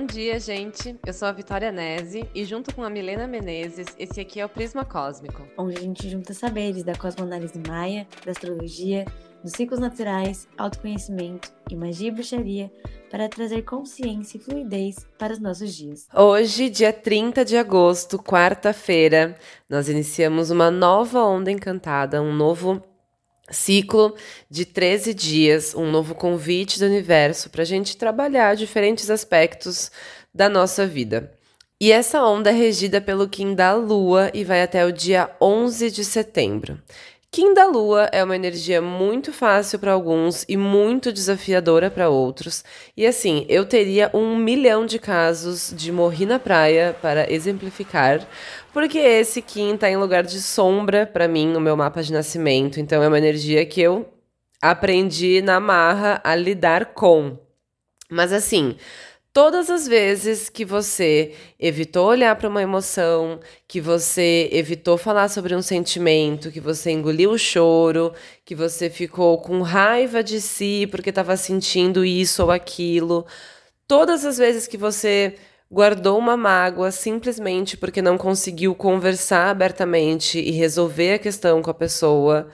Bom dia, gente. Eu sou a Vitória Nese e junto com a Milena Menezes, esse aqui é o Prisma Cósmico. Onde a gente junta saberes da cosmoanálise maia, da astrologia, dos ciclos naturais, autoconhecimento e magia e bruxaria para trazer consciência e fluidez para os nossos dias. Hoje, dia 30 de agosto, quarta-feira, nós iniciamos uma nova onda encantada, um novo ciclo de 13 dias, um novo convite do universo para a gente trabalhar diferentes aspectos da nossa vida. E essa onda é regida pelo Kim da Lua e vai até o dia 11 de setembro. Kim da Lua é uma energia muito fácil para alguns e muito desafiadora para outros. E assim, eu teria um milhão de casos de morrer na praia para exemplificar, porque esse Kim está em lugar de sombra para mim no meu mapa de nascimento. Então é uma energia que eu aprendi na marra a lidar com. Mas assim, Todas as vezes que você evitou olhar para uma emoção, que você evitou falar sobre um sentimento, que você engoliu o choro, que você ficou com raiva de si porque estava sentindo isso ou aquilo, todas as vezes que você guardou uma mágoa simplesmente porque não conseguiu conversar abertamente e resolver a questão com a pessoa,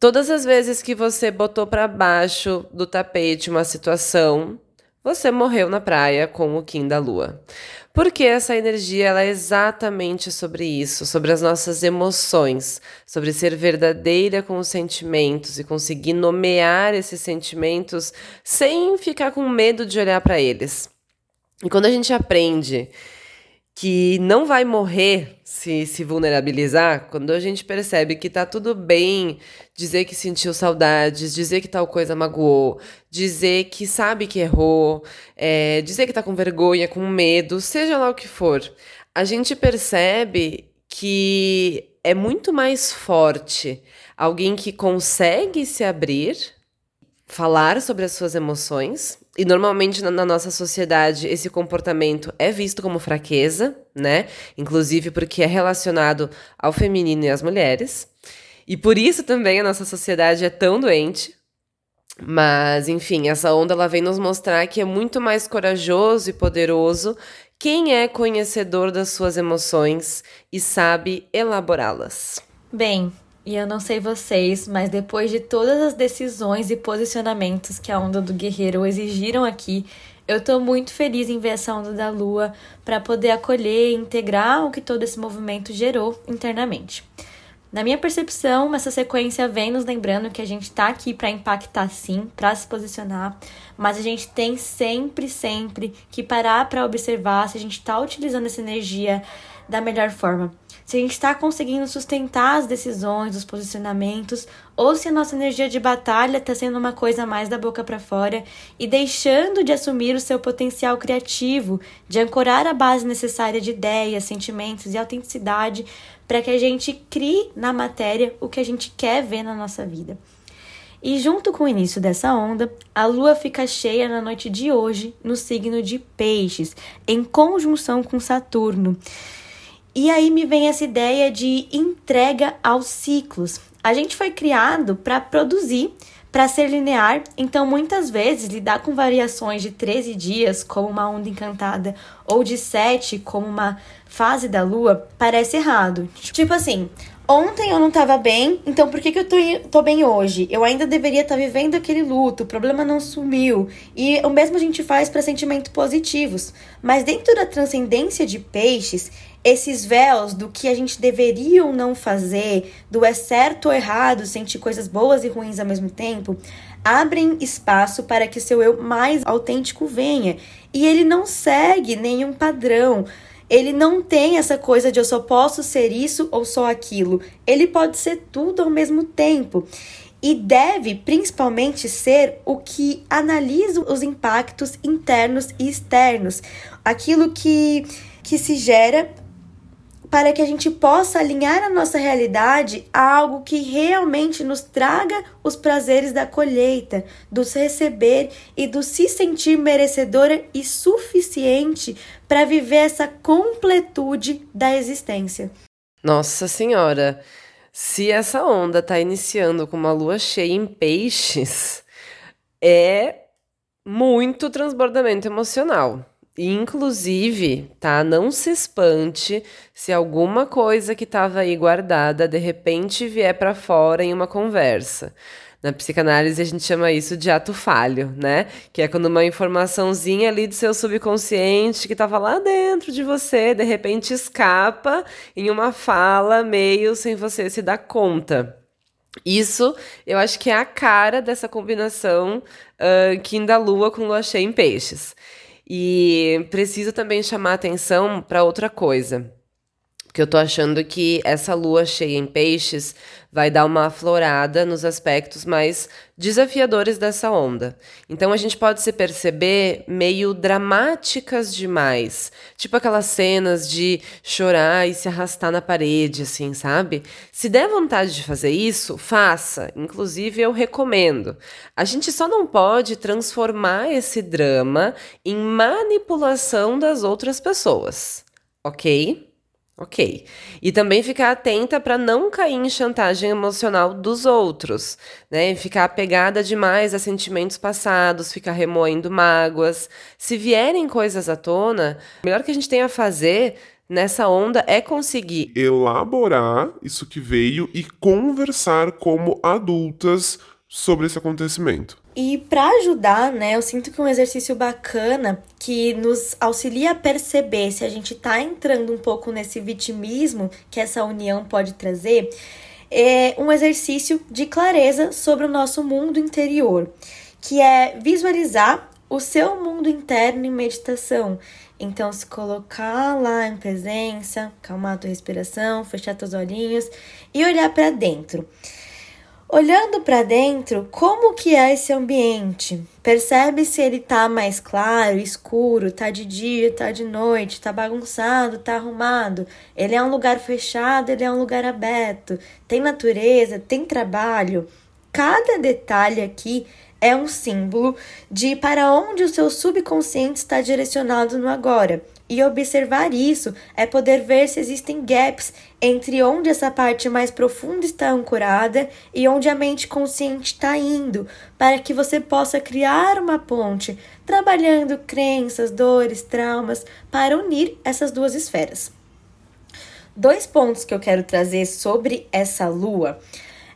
todas as vezes que você botou para baixo do tapete uma situação você morreu na praia com o Kim da Lua. Porque essa energia ela é exatamente sobre isso, sobre as nossas emoções, sobre ser verdadeira com os sentimentos e conseguir nomear esses sentimentos sem ficar com medo de olhar para eles. E quando a gente aprende que não vai morrer se se vulnerabilizar, quando a gente percebe que tá tudo bem dizer que sentiu saudades, dizer que tal coisa magoou, dizer que sabe que errou, é, dizer que tá com vergonha, com medo, seja lá o que for, a gente percebe que é muito mais forte alguém que consegue se abrir falar sobre as suas emoções. E normalmente na, na, nossa sociedade esse comportamento é visto como fraqueza, né? Inclusive porque é relacionado ao feminino e às mulheres. E por isso também a nossa sociedade é tão doente. Mas, enfim, essa onda ela vem nos mostrar que é muito mais corajoso e poderoso quem é conhecedor das suas emoções e sabe elaborá-las. Bem, e eu não sei vocês, mas depois de todas as decisões e posicionamentos que a onda do guerreiro exigiram aqui, eu tô muito feliz em ver essa onda da lua para poder acolher e integrar o que todo esse movimento gerou internamente. Na minha percepção, essa sequência vem nos lembrando que a gente tá aqui para impactar sim, para se posicionar, mas a gente tem sempre, sempre que parar para observar se a gente está utilizando essa energia da melhor forma se a gente está conseguindo sustentar as decisões, os posicionamentos, ou se a nossa energia de batalha está sendo uma coisa mais da boca para fora e deixando de assumir o seu potencial criativo, de ancorar a base necessária de ideias, sentimentos e autenticidade para que a gente crie na matéria o que a gente quer ver na nossa vida. E junto com o início dessa onda, a lua fica cheia na noite de hoje no signo de Peixes, em conjunção com Saturno. E aí me vem essa ideia de entrega aos ciclos. A gente foi criado para produzir, para ser linear, então muitas vezes lidar com variações de 13 dias, como uma onda encantada, ou de 7, como uma fase da lua, parece errado. Tipo assim, Ontem eu não tava bem, então por que, que eu tô, tô bem hoje? Eu ainda deveria estar tá vivendo aquele luto, o problema não sumiu. E o mesmo a gente faz para sentimentos positivos. Mas dentro da transcendência de peixes, esses véus do que a gente deveria ou não fazer, do é certo ou errado, sentir coisas boas e ruins ao mesmo tempo, abrem espaço para que seu eu mais autêntico venha. E ele não segue nenhum padrão. Ele não tem essa coisa de eu só posso ser isso ou só aquilo. Ele pode ser tudo ao mesmo tempo. E deve principalmente ser o que analisa os impactos internos e externos, aquilo que, que se gera para que a gente possa alinhar a nossa realidade a algo que realmente nos traga os prazeres da colheita, do receber e do se sentir merecedora e suficiente para viver essa completude da existência. Nossa Senhora, se essa onda está iniciando com uma lua cheia em peixes, é muito transbordamento emocional. Inclusive, tá? Não se espante se alguma coisa que estava aí guardada de repente vier para fora em uma conversa. Na psicanálise a gente chama isso de ato falho, né? Que é quando uma informaçãozinha ali do seu subconsciente que estava lá dentro de você, de repente escapa em uma fala meio sem você se dar conta. Isso eu acho que é a cara dessa combinação uh, Kim da Lua com Lua cheia em peixes. E preciso também chamar atenção para outra coisa. Porque eu tô achando que essa lua cheia em peixes vai dar uma aflorada nos aspectos mais desafiadores dessa onda. Então a gente pode se perceber meio dramáticas demais, tipo aquelas cenas de chorar e se arrastar na parede, assim, sabe? Se der vontade de fazer isso, faça. Inclusive eu recomendo. A gente só não pode transformar esse drama em manipulação das outras pessoas, ok? Ok. E também ficar atenta para não cair em chantagem emocional dos outros, né? Ficar apegada demais a sentimentos passados, ficar remoendo mágoas. Se vierem coisas à tona, o melhor que a gente tem a fazer nessa onda é conseguir elaborar isso que veio e conversar como adultas sobre esse acontecimento. E para ajudar, né, eu sinto que um exercício bacana que nos auxilia a perceber se a gente tá entrando um pouco nesse vitimismo que essa união pode trazer, é um exercício de clareza sobre o nosso mundo interior, que é visualizar o seu mundo interno em meditação. Então, se colocar lá em presença, calmar a tua respiração, fechar teus olhinhos e olhar para dentro. Olhando para dentro, como que é esse ambiente? Percebe se ele tá mais claro, escuro, tá de dia, tá de noite, tá bagunçado, tá arrumado. Ele é um lugar fechado, ele é um lugar aberto. Tem natureza, tem trabalho. Cada detalhe aqui é um símbolo de para onde o seu subconsciente está direcionado no agora. E observar isso é poder ver se existem gaps entre onde essa parte mais profunda está ancorada e onde a mente consciente está indo, para que você possa criar uma ponte, trabalhando crenças, dores, traumas, para unir essas duas esferas. Dois pontos que eu quero trazer sobre essa lua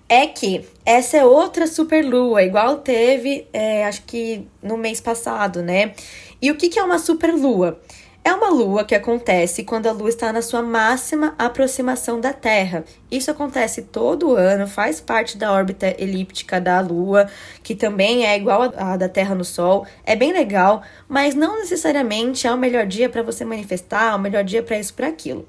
é que essa é outra super lua, igual teve, é, acho que no mês passado, né? E o que, que é uma super lua? É uma lua que acontece quando a lua está na sua máxima aproximação da Terra. Isso acontece todo ano, faz parte da órbita elíptica da lua, que também é igual à da Terra no Sol. É bem legal, mas não necessariamente é o melhor dia para você manifestar, o melhor dia para isso, para aquilo.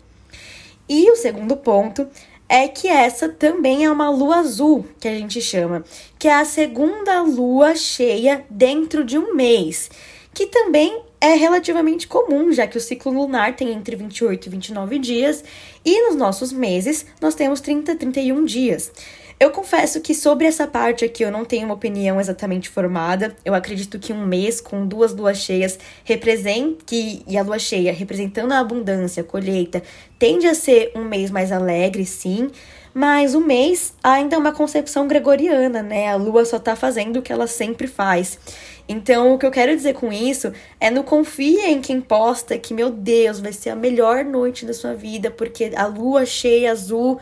E o segundo ponto é que essa também é uma lua azul, que a gente chama, que é a segunda lua cheia dentro de um mês, que também é relativamente comum, já que o ciclo lunar tem entre 28 e 29 dias e nos nossos meses nós temos 30 a 31 dias. Eu confesso que sobre essa parte aqui eu não tenho uma opinião exatamente formada. Eu acredito que um mês com duas luas cheias representa que e a lua cheia representando a abundância, a colheita, tende a ser um mês mais alegre, sim. Mas o mês ainda é uma concepção gregoriana, né? A lua só tá fazendo o que ela sempre faz. Então, o que eu quero dizer com isso é não confie em quem posta que, meu Deus, vai ser a melhor noite da sua vida, porque a lua cheia azul.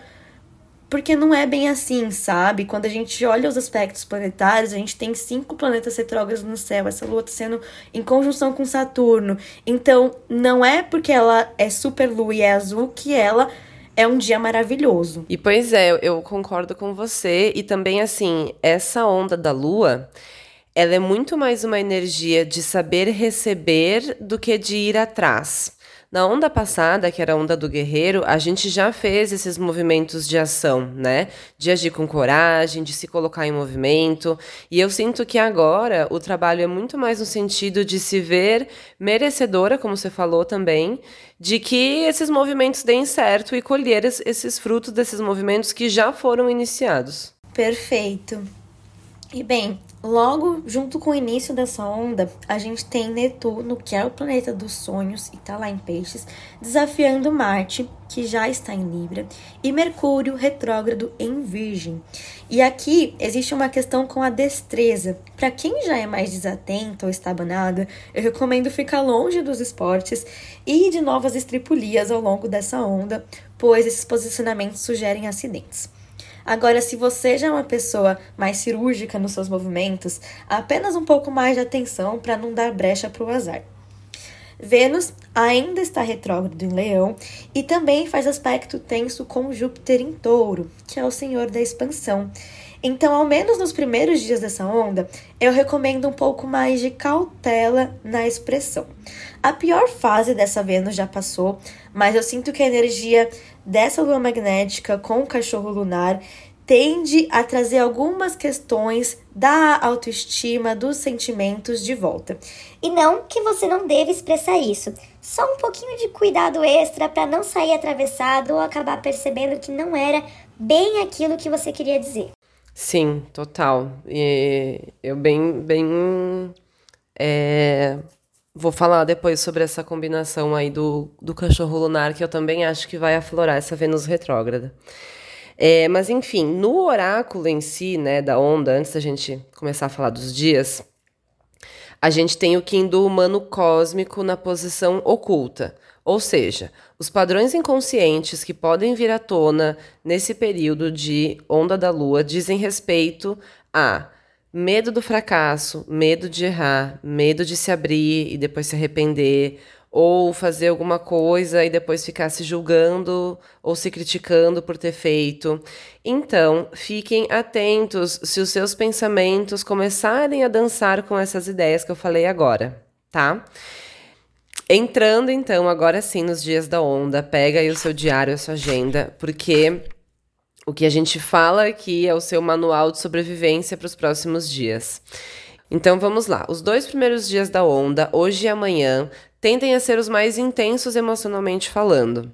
Porque não é bem assim, sabe? Quando a gente olha os aspectos planetários, a gente tem cinco planetas retrógrados no céu. Essa lua tá sendo em conjunção com Saturno. Então, não é porque ela é super lua e é azul que ela é um dia maravilhoso. E pois é, eu concordo com você. E também, assim, essa onda da lua ela é muito mais uma energia de saber receber do que de ir atrás. Na onda passada, que era a onda do guerreiro, a gente já fez esses movimentos de ação, né? De agir com coragem, de se colocar em movimento. E eu sinto que agora o trabalho é muito mais no sentido de se ver merecedora, como você falou também, de que esses movimentos deem certo e colher esses frutos desses movimentos que já foram iniciados. Perfeito. E bem, logo junto com o início dessa onda, a gente tem Netuno, que é o planeta dos sonhos e tá lá em Peixes, desafiando Marte, que já está em Libra, e Mercúrio retrógrado em Virgem. E aqui existe uma questão com a destreza. Para quem já é mais desatento ou estabanada, eu recomendo ficar longe dos esportes e de novas estripulias ao longo dessa onda, pois esses posicionamentos sugerem acidentes. Agora, se você já é uma pessoa mais cirúrgica nos seus movimentos, apenas um pouco mais de atenção para não dar brecha para o azar. Vênus ainda está retrógrado em Leão e também faz aspecto tenso com Júpiter em Touro, que é o senhor da expansão. Então, ao menos nos primeiros dias dessa onda, eu recomendo um pouco mais de cautela na expressão. A pior fase dessa Vênus já passou, mas eu sinto que a energia dessa lua magnética com o cachorro lunar tende a trazer algumas questões da autoestima, dos sentimentos de volta. E não que você não deva expressar isso, só um pouquinho de cuidado extra para não sair atravessado ou acabar percebendo que não era bem aquilo que você queria dizer. Sim, total. E eu bem, bem é, Vou falar depois sobre essa combinação aí do, do cachorro lunar, que eu também acho que vai aflorar essa Vênus retrógrada. É, mas enfim, no oráculo em si, né, da onda, antes da gente começar a falar dos dias, a gente tem o Kim do humano cósmico na posição oculta. Ou seja, os padrões inconscientes que podem vir à tona nesse período de onda da lua dizem respeito a medo do fracasso, medo de errar, medo de se abrir e depois se arrepender, ou fazer alguma coisa e depois ficar se julgando ou se criticando por ter feito. Então, fiquem atentos se os seus pensamentos começarem a dançar com essas ideias que eu falei agora, tá? Entrando então agora sim nos dias da onda, pega aí o seu diário, a sua agenda, porque o que a gente fala aqui é o seu manual de sobrevivência para os próximos dias. Então vamos lá. Os dois primeiros dias da onda, hoje e amanhã, tendem a ser os mais intensos emocionalmente falando.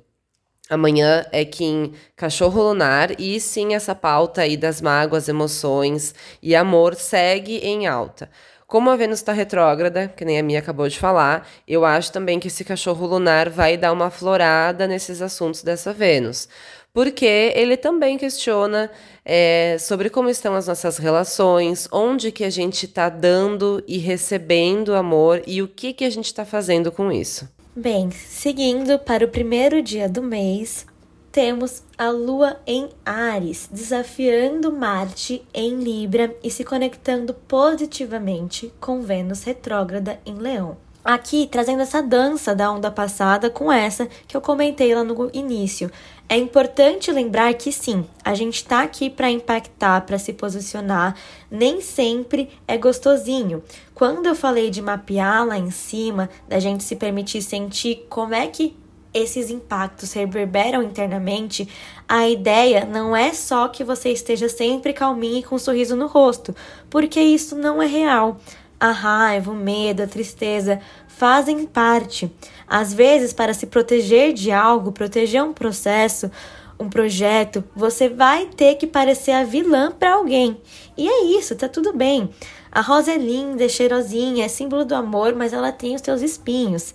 Amanhã é Kim Cachorro Lunar e sim essa pauta aí das mágoas, emoções e amor segue em alta. Como a Vênus está retrógrada, que nem a minha acabou de falar, eu acho também que esse cachorro lunar vai dar uma florada nesses assuntos dessa Vênus porque ele também questiona é, sobre como estão as nossas relações, onde que a gente está dando e recebendo amor e o que que a gente está fazendo com isso. Bem, seguindo para o primeiro dia do mês, temos a Lua em Ares, desafiando Marte em Libra e se conectando positivamente com Vênus retrógrada em Leão aqui trazendo essa dança da onda passada com essa que eu comentei lá no início. É importante lembrar que sim, a gente está aqui para impactar, para se posicionar, nem sempre é gostosinho. Quando eu falei de mapear lá em cima, da gente se permitir sentir como é que esses impactos reverberam internamente, a ideia não é só que você esteja sempre calminho e com um sorriso no rosto, porque isso não é real. A raiva, o medo, a tristeza fazem parte. Às vezes, para se proteger de algo, proteger um processo, um projeto, você vai ter que parecer a vilã para alguém. E é isso, tá tudo bem. A rosa é linda, é cheirosinha, é símbolo do amor, mas ela tem os seus espinhos.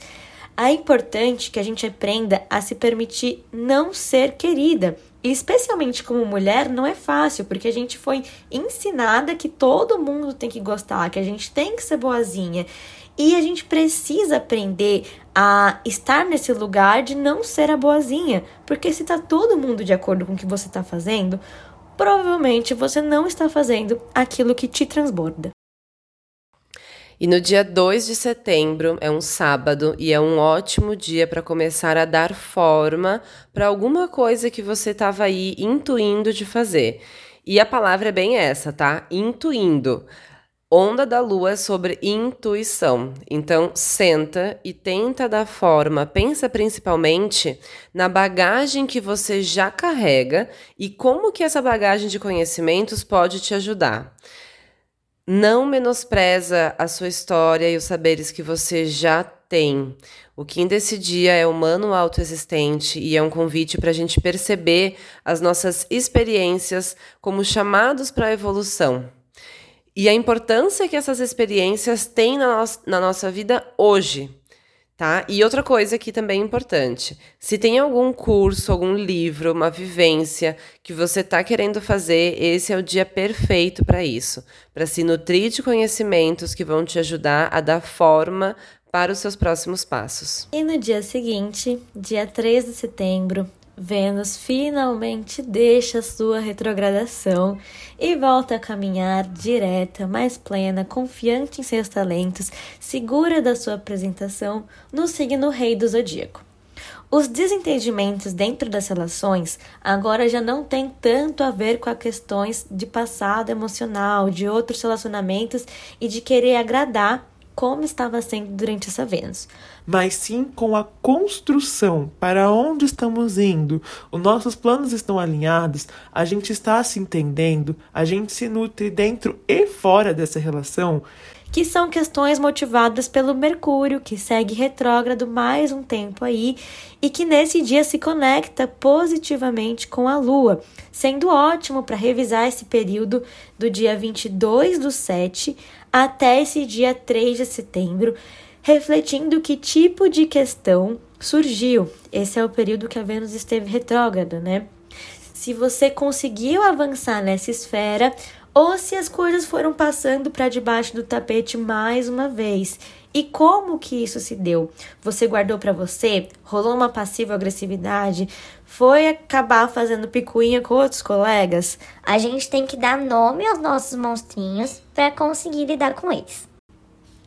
É importante que a gente aprenda a se permitir não ser querida. Especialmente como mulher, não é fácil, porque a gente foi ensinada que todo mundo tem que gostar, que a gente tem que ser boazinha. E a gente precisa aprender a estar nesse lugar de não ser a boazinha, porque se tá todo mundo de acordo com o que você está fazendo, provavelmente você não está fazendo aquilo que te transborda. E no dia 2 de setembro, é um sábado, e é um ótimo dia para começar a dar forma para alguma coisa que você estava aí intuindo de fazer. E a palavra é bem essa, tá? Intuindo. Onda da Lua é sobre intuição. Então, senta e tenta dar forma. Pensa principalmente na bagagem que você já carrega e como que essa bagagem de conhecimentos pode te ajudar. Não menospreza a sua história e os saberes que você já tem. O Kim desse dia é humano autoexistente e é um convite para a gente perceber as nossas experiências como chamados para a evolução. e a importância que essas experiências têm na, no na nossa vida hoje. Tá? E outra coisa que também é importante: se tem algum curso, algum livro, uma vivência que você está querendo fazer, esse é o dia perfeito para isso, para se nutrir de conhecimentos que vão te ajudar a dar forma para os seus próximos passos. E no dia seguinte, dia 3 de setembro, Vênus finalmente deixa sua retrogradação e volta a caminhar direta, mais plena, confiante em seus talentos, segura da sua apresentação no signo Rei do Zodíaco. Os desentendimentos dentro das relações agora já não têm tanto a ver com as questões de passado emocional, de outros relacionamentos e de querer agradar como estava sendo durante essa Vênus, mas sim com a construção para onde estamos indo. Os nossos planos estão alinhados, a gente está se entendendo, a gente se nutre dentro e fora dessa relação. Que são questões motivadas pelo Mercúrio, que segue retrógrado mais um tempo aí, e que nesse dia se conecta positivamente com a Lua, sendo ótimo para revisar esse período do dia 22 do 7 até esse dia 3 de setembro, refletindo que tipo de questão surgiu. Esse é o período que a Vênus esteve retrógrada, né? Se você conseguiu avançar nessa esfera ou se as coisas foram passando para debaixo do tapete mais uma vez. E como que isso se deu? Você guardou para você? Rolou uma passiva agressividade? Foi acabar fazendo picuinha com outros colegas? A gente tem que dar nome aos nossos monstrinhos para conseguir lidar com eles.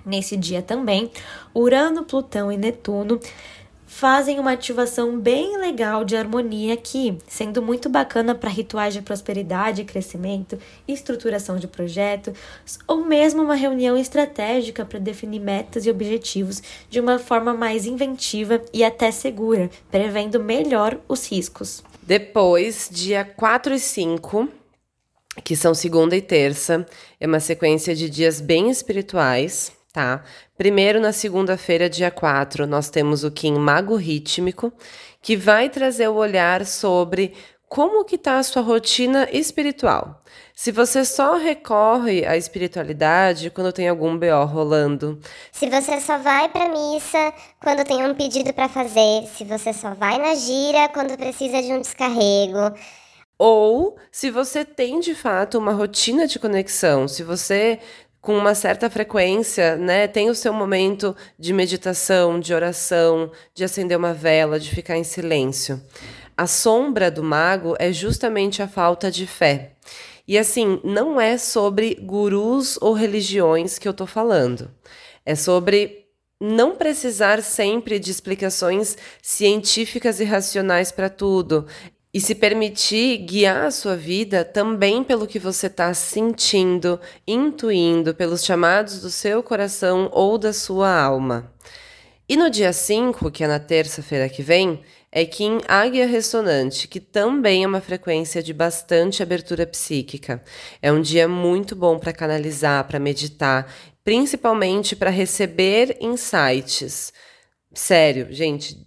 Nesse dia também, Urano, Plutão e Netuno fazem uma ativação bem legal de harmonia aqui, sendo muito bacana para rituais de prosperidade crescimento, estruturação de projeto, ou mesmo uma reunião estratégica para definir metas e objetivos de uma forma mais inventiva e até segura, prevendo melhor os riscos. Depois, dia 4 e 5, que são segunda e terça, é uma sequência de dias bem espirituais Tá. Primeiro, na segunda-feira, dia 4, nós temos o Kim Mago Rítmico, que vai trazer o olhar sobre como que está a sua rotina espiritual. Se você só recorre à espiritualidade quando tem algum BO rolando. Se você só vai para missa quando tem um pedido para fazer, se você só vai na gira quando precisa de um descarrego, ou se você tem de fato uma rotina de conexão, se você com uma certa frequência, né, tem o seu momento de meditação, de oração, de acender uma vela, de ficar em silêncio. A sombra do mago é justamente a falta de fé. E assim, não é sobre gurus ou religiões que eu tô falando. É sobre não precisar sempre de explicações científicas e racionais para tudo e se permitir guiar a sua vida também pelo que você está sentindo, intuindo, pelos chamados do seu coração ou da sua alma. E no dia 5, que é na terça-feira que vem, é Kim Águia Ressonante, que também é uma frequência de bastante abertura psíquica. É um dia muito bom para canalizar, para meditar, principalmente para receber insights. Sério, gente,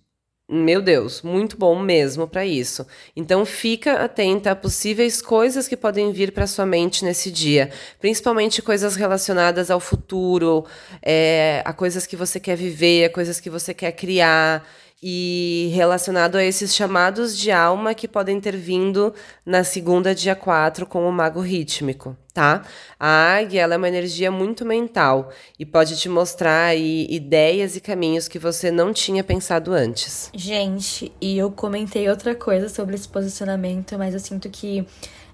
meu Deus, muito bom mesmo para isso. Então fica atenta a possíveis coisas que podem vir para sua mente nesse dia, principalmente coisas relacionadas ao futuro, é, a coisas que você quer viver, a coisas que você quer criar e relacionado a esses chamados de alma que podem ter vindo na segunda, dia 4, com o mago rítmico, tá? A águia ela é uma energia muito mental e pode te mostrar aí ideias e caminhos que você não tinha pensado antes. Gente, e eu comentei outra coisa sobre esse posicionamento, mas eu sinto que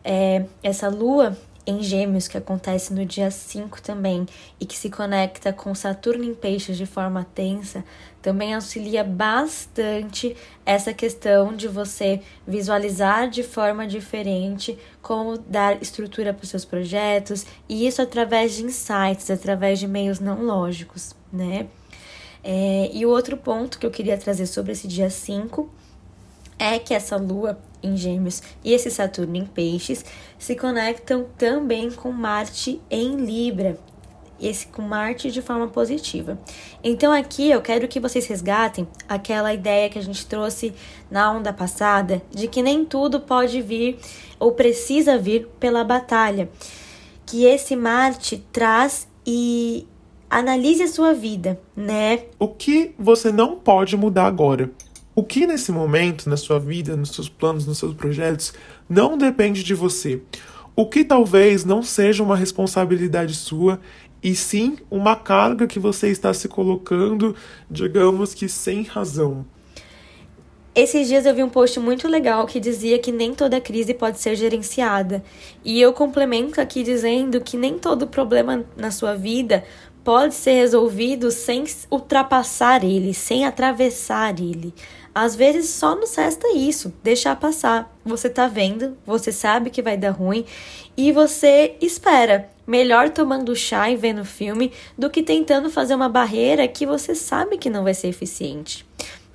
é, essa lua em Gêmeos, que acontece no dia 5 também, e que se conecta com Saturno em Peixes de forma tensa, também auxilia bastante essa questão de você visualizar de forma diferente como dar estrutura para os seus projetos, e isso através de insights, através de meios não lógicos, né? É, e o outro ponto que eu queria trazer sobre esse dia 5 é que essa lua em Gêmeos e esse Saturno em Peixes se conectam também com Marte em Libra, esse com Marte de forma positiva. Então aqui eu quero que vocês resgatem aquela ideia que a gente trouxe na onda passada de que nem tudo pode vir ou precisa vir pela batalha que esse Marte traz e analise a sua vida, né? O que você não pode mudar agora? O que nesse momento, na sua vida, nos seus planos, nos seus projetos, não depende de você? O que talvez não seja uma responsabilidade sua e sim uma carga que você está se colocando, digamos que sem razão. Esses dias eu vi um post muito legal que dizia que nem toda crise pode ser gerenciada. E eu complemento aqui dizendo que nem todo problema na sua vida pode ser resolvido sem ultrapassar ele, sem atravessar ele. Às vezes só nos resta isso, deixar passar. Você tá vendo, você sabe que vai dar ruim e você espera. Melhor tomando chá e vendo filme do que tentando fazer uma barreira que você sabe que não vai ser eficiente.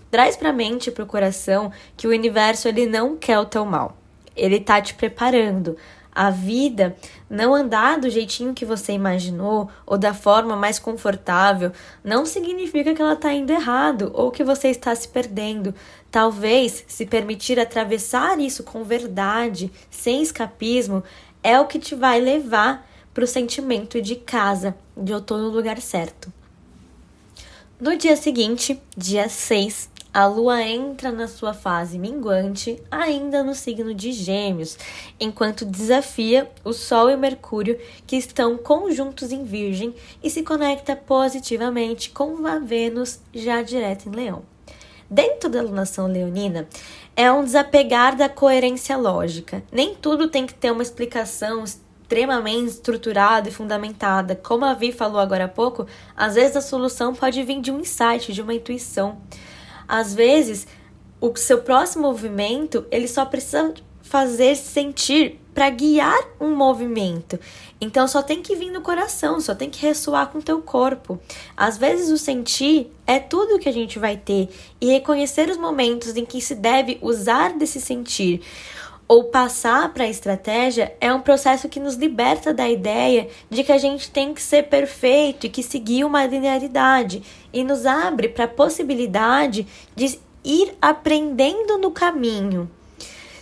Traz para mente e para o coração que o universo ele não quer o teu mal. Ele tá te preparando. A vida não andar do jeitinho que você imaginou ou da forma mais confortável não significa que ela está indo errado ou que você está se perdendo. Talvez se permitir atravessar isso com verdade, sem escapismo, é o que te vai levar para o sentimento de casa, de eu tô no lugar certo. No dia seguinte, dia 6, a lua entra na sua fase minguante, ainda no signo de Gêmeos, enquanto desafia o Sol e Mercúrio, que estão conjuntos em Virgem, e se conecta positivamente com a Vênus, já direto em Leão. Dentro da lunação leonina, é um desapegar da coerência lógica. Nem tudo tem que ter uma explicação extremamente estruturada e fundamentada. Como a Vi falou agora há pouco, às vezes a solução pode vir de um insight, de uma intuição. Às vezes, o seu próximo movimento, ele só precisa fazer sentir para guiar um movimento. Então só tem que vir no coração, só tem que ressoar com o teu corpo. Às vezes o sentir é tudo que a gente vai ter e reconhecer os momentos em que se deve usar desse sentir ou passar para a estratégia é um processo que nos liberta da ideia de que a gente tem que ser perfeito e que seguir uma linearidade e nos abre para a possibilidade de ir aprendendo no caminho.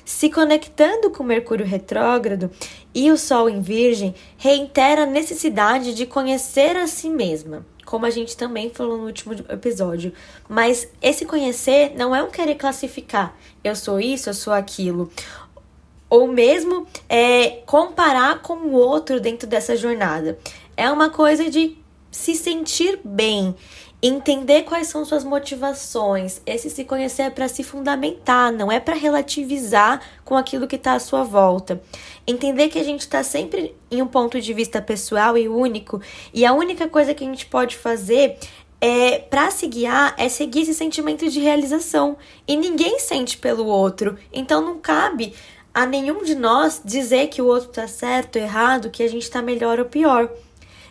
Se conectando com Mercúrio retrógrado e o Sol em Virgem, reitera a necessidade de conhecer a si mesma, como a gente também falou no último episódio. Mas esse conhecer não é um querer classificar, eu sou isso, eu sou aquilo ou mesmo é, comparar com o outro dentro dessa jornada. É uma coisa de se sentir bem, entender quais são suas motivações. Esse se conhecer é para se fundamentar, não é para relativizar com aquilo que está à sua volta. Entender que a gente está sempre em um ponto de vista pessoal e único, e a única coisa que a gente pode fazer é, para se guiar é seguir esse sentimento de realização. E ninguém sente pelo outro. Então não cabe a nenhum de nós dizer que o outro está certo, errado, que a gente está melhor ou pior.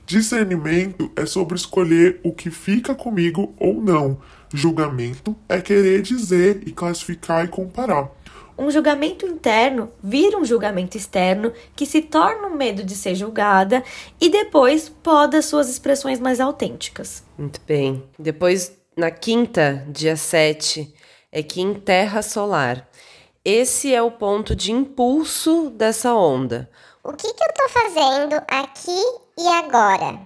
Discernimento é sobre escolher o que fica comigo ou não. Julgamento é querer dizer e classificar e comparar. Um julgamento interno vira um julgamento externo que se torna um medo de ser julgada e depois poda suas expressões mais autênticas. Muito bem. Depois, na quinta, dia 7, é que em Terra Solar. Esse é o ponto de impulso dessa onda. O que, que eu estou fazendo aqui e agora?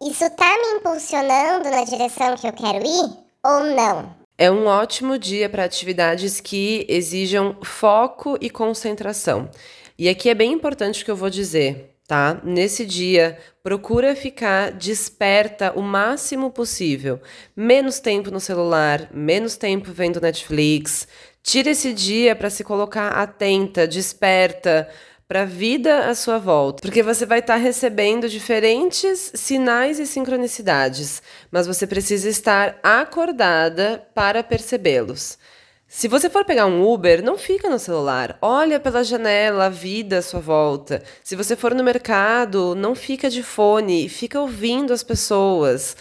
Isso está me impulsionando na direção que eu quero ir ou não? É um ótimo dia para atividades que exijam foco e concentração. E aqui é bem importante o que eu vou dizer, tá? Nesse dia, procura ficar desperta o máximo possível. Menos tempo no celular, menos tempo vendo Netflix, Tire esse dia para se colocar atenta, desperta para a vida à sua volta, porque você vai estar tá recebendo diferentes sinais e sincronicidades, mas você precisa estar acordada para percebê-los. Se você for pegar um Uber, não fica no celular. Olha pela janela a vida à sua volta. Se você for no mercado, não fica de fone, fica ouvindo as pessoas,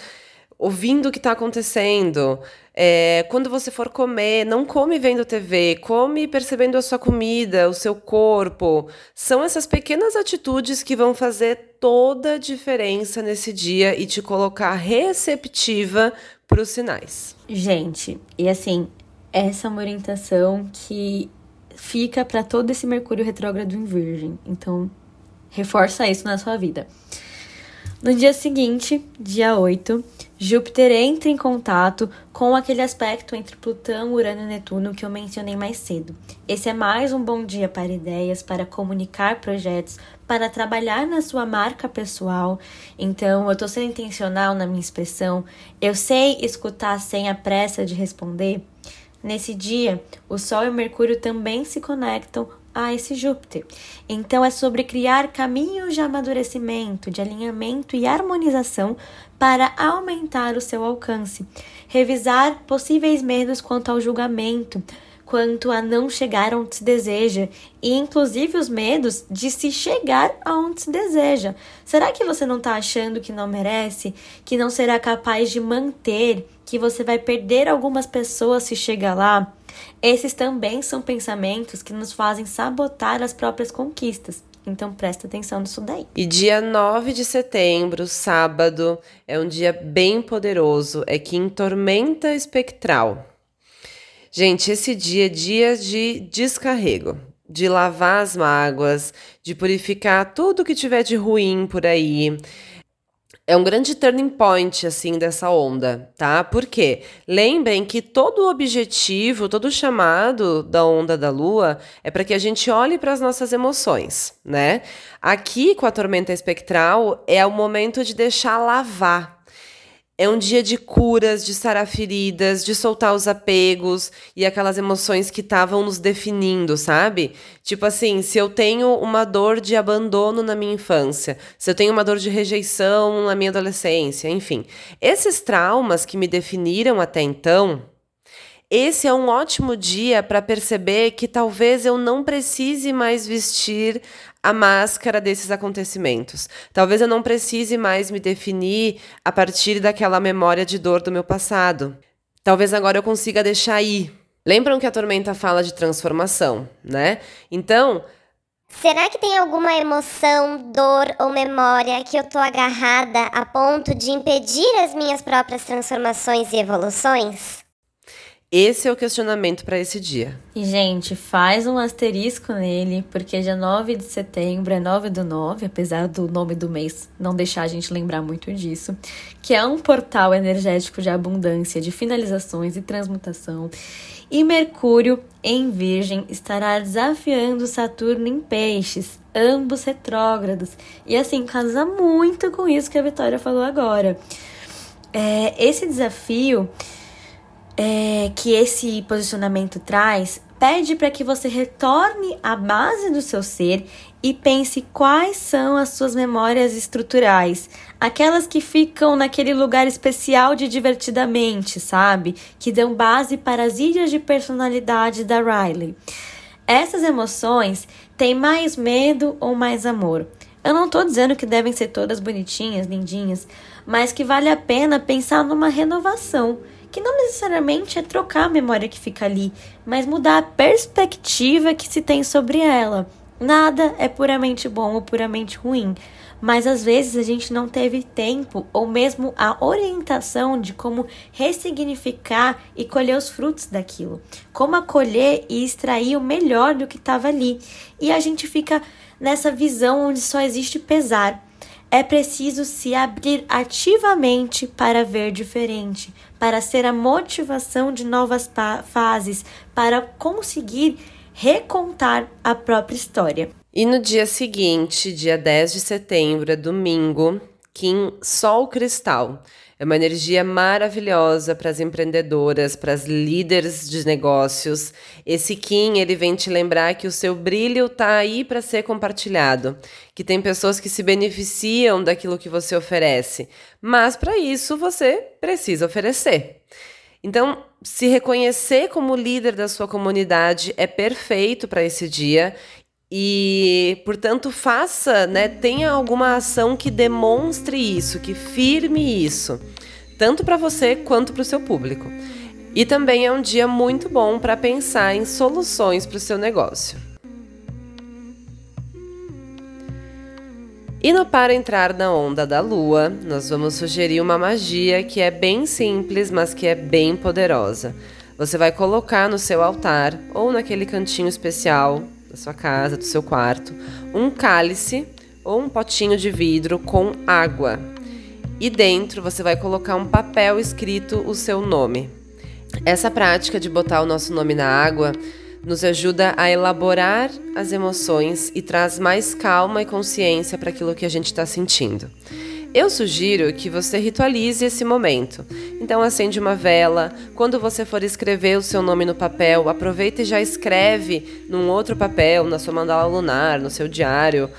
ouvindo o que está acontecendo. É, quando você for comer, não come vendo TV, come percebendo a sua comida, o seu corpo. São essas pequenas atitudes que vão fazer toda a diferença nesse dia e te colocar receptiva para os sinais. Gente, e assim, essa é uma orientação que fica para todo esse Mercúrio retrógrado em Virgem. Então, reforça isso na sua vida. No dia seguinte, dia 8, Júpiter entra em contato com aquele aspecto entre Plutão, Urano e Netuno que eu mencionei mais cedo. Esse é mais um bom dia para ideias, para comunicar projetos, para trabalhar na sua marca pessoal. Então, eu estou sendo intencional na minha expressão. Eu sei escutar sem a pressa de responder. Nesse dia, o Sol e o Mercúrio também se conectam a esse Júpiter. Então é sobre criar caminhos de amadurecimento, de alinhamento e harmonização para aumentar o seu alcance, revisar possíveis medos quanto ao julgamento, quanto a não chegar onde se deseja e inclusive os medos de se chegar aonde se deseja. Será que você não está achando que não merece, que não será capaz de manter, que você vai perder algumas pessoas se chegar lá? Esses também são pensamentos que nos fazem sabotar as próprias conquistas. Então presta atenção nisso daí. E dia 9 de setembro, sábado, é um dia bem poderoso, é que em tormenta espectral. Gente, esse dia é dia de descarrego, de lavar as mágoas, de purificar tudo que tiver de ruim por aí é um grande turning point assim dessa onda, tá? Porque lembrem que todo o objetivo, todo o chamado da onda da lua é para que a gente olhe para as nossas emoções, né? Aqui com a tormenta espectral é o momento de deixar lavar é um dia de curas, de sarar feridas, de soltar os apegos e aquelas emoções que estavam nos definindo, sabe? Tipo assim, se eu tenho uma dor de abandono na minha infância, se eu tenho uma dor de rejeição na minha adolescência, enfim, esses traumas que me definiram até então, esse é um ótimo dia para perceber que talvez eu não precise mais vestir a máscara desses acontecimentos. Talvez eu não precise mais me definir a partir daquela memória de dor do meu passado. Talvez agora eu consiga deixar ir. Lembram que a tormenta fala de transformação, né? Então, Será que tem alguma emoção, dor ou memória que eu tô agarrada a ponto de impedir as minhas próprias transformações e evoluções? Esse é o questionamento para esse dia. E, gente, faz um asterisco nele, porque dia 9 de setembro é 9 do 9, apesar do nome do mês não deixar a gente lembrar muito disso, que é um portal energético de abundância, de finalizações e transmutação. E Mercúrio, em Virgem, estará desafiando Saturno em Peixes, ambos retrógrados. E assim, casa muito com isso que a Vitória falou agora. É, esse desafio é, que esse posicionamento traz pede para que você retorne à base do seu ser e pense quais são as suas memórias estruturais, aquelas que ficam naquele lugar especial de divertidamente, sabe? Que dão base para as ilhas de personalidade da Riley. Essas emoções têm mais medo ou mais amor. Eu não estou dizendo que devem ser todas bonitinhas, lindinhas, mas que vale a pena pensar numa renovação que não necessariamente é trocar a memória que fica ali, mas mudar a perspectiva que se tem sobre ela. Nada é puramente bom ou puramente ruim, mas às vezes a gente não teve tempo ou mesmo a orientação de como ressignificar e colher os frutos daquilo, como acolher e extrair o melhor do que estava ali. E a gente fica nessa visão onde só existe pesar. É preciso se abrir ativamente para ver diferente, para ser a motivação de novas fases, para conseguir recontar a própria história. E no dia seguinte, dia 10 de setembro, é domingo, Kim Sol Cristal. É uma energia maravilhosa para as empreendedoras, para as líderes de negócios. Esse Kim, ele vem te lembrar que o seu brilho está aí para ser compartilhado, que tem pessoas que se beneficiam daquilo que você oferece, mas para isso você precisa oferecer. Então, se reconhecer como líder da sua comunidade é perfeito para esse dia e, portanto, faça, né, tenha alguma ação que demonstre isso, que firme isso, tanto para você quanto para o seu público. E também é um dia muito bom para pensar em soluções para o seu negócio. E no Para Entrar na Onda da Lua, nós vamos sugerir uma magia que é bem simples, mas que é bem poderosa. Você vai colocar no seu altar ou naquele cantinho especial da sua casa, do seu quarto, um cálice ou um potinho de vidro com água. E dentro você vai colocar um papel escrito o seu nome. Essa prática de botar o nosso nome na água nos ajuda a elaborar as emoções e traz mais calma e consciência para aquilo que a gente está sentindo. Eu sugiro que você ritualize esse momento. Então acende uma vela, quando você for escrever o seu nome no papel, aproveita e já escreve num outro papel, na sua mandala lunar, no seu diário,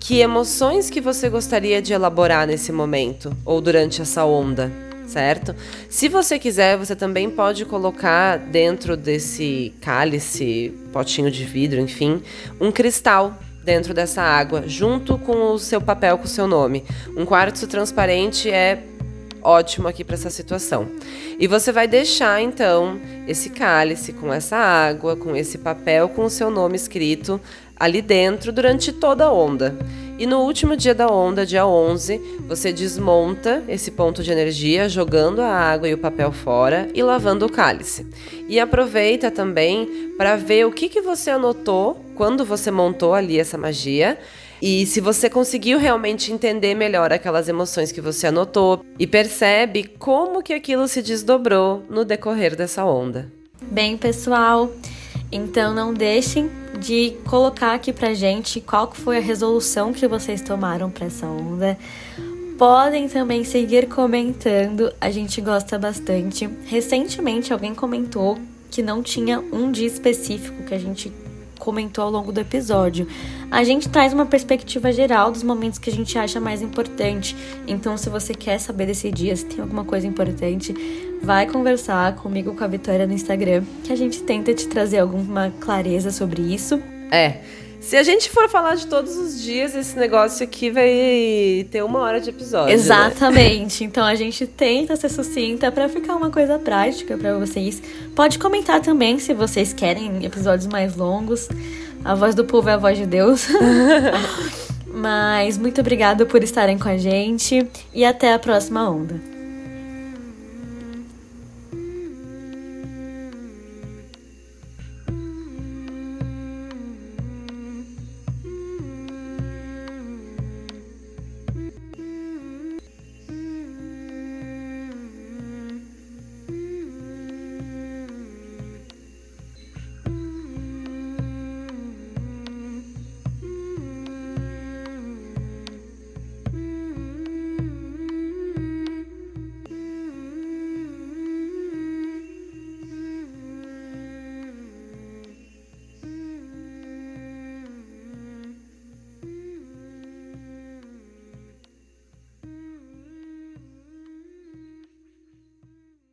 que emoções que você gostaria de elaborar nesse momento ou durante essa onda certo? Se você quiser, você também pode colocar dentro desse cálice, potinho de vidro, enfim, um cristal dentro dessa água, junto com o seu papel com o seu nome. Um quartzo transparente é ótimo aqui para essa situação. E você vai deixar então esse cálice com essa água, com esse papel com o seu nome escrito ali dentro durante toda a onda. E no último dia da onda, dia 11, você desmonta esse ponto de energia jogando a água e o papel fora e lavando o cálice. E aproveita também para ver o que, que você anotou quando você montou ali essa magia e se você conseguiu realmente entender melhor aquelas emoções que você anotou e percebe como que aquilo se desdobrou no decorrer dessa onda. Bem, pessoal, então não deixem de colocar aqui pra gente qual foi a resolução que vocês tomaram para essa onda. Podem também seguir comentando, a gente gosta bastante. Recentemente alguém comentou que não tinha um dia específico que a gente comentou ao longo do episódio. A gente traz uma perspectiva geral dos momentos que a gente acha mais importante. Então, se você quer saber desse dia, se tem alguma coisa importante, vai conversar comigo com a Vitória no Instagram, que a gente tenta te trazer alguma clareza sobre isso. É. Se a gente for falar de todos os dias, esse negócio aqui vai ter uma hora de episódio. Né? Exatamente. Né? Então a gente tenta ser sucinta para ficar uma coisa prática para vocês. Pode comentar também se vocês querem episódios mais longos. A voz do povo é a voz de Deus. Mas muito obrigada por estarem com a gente e até a próxima onda.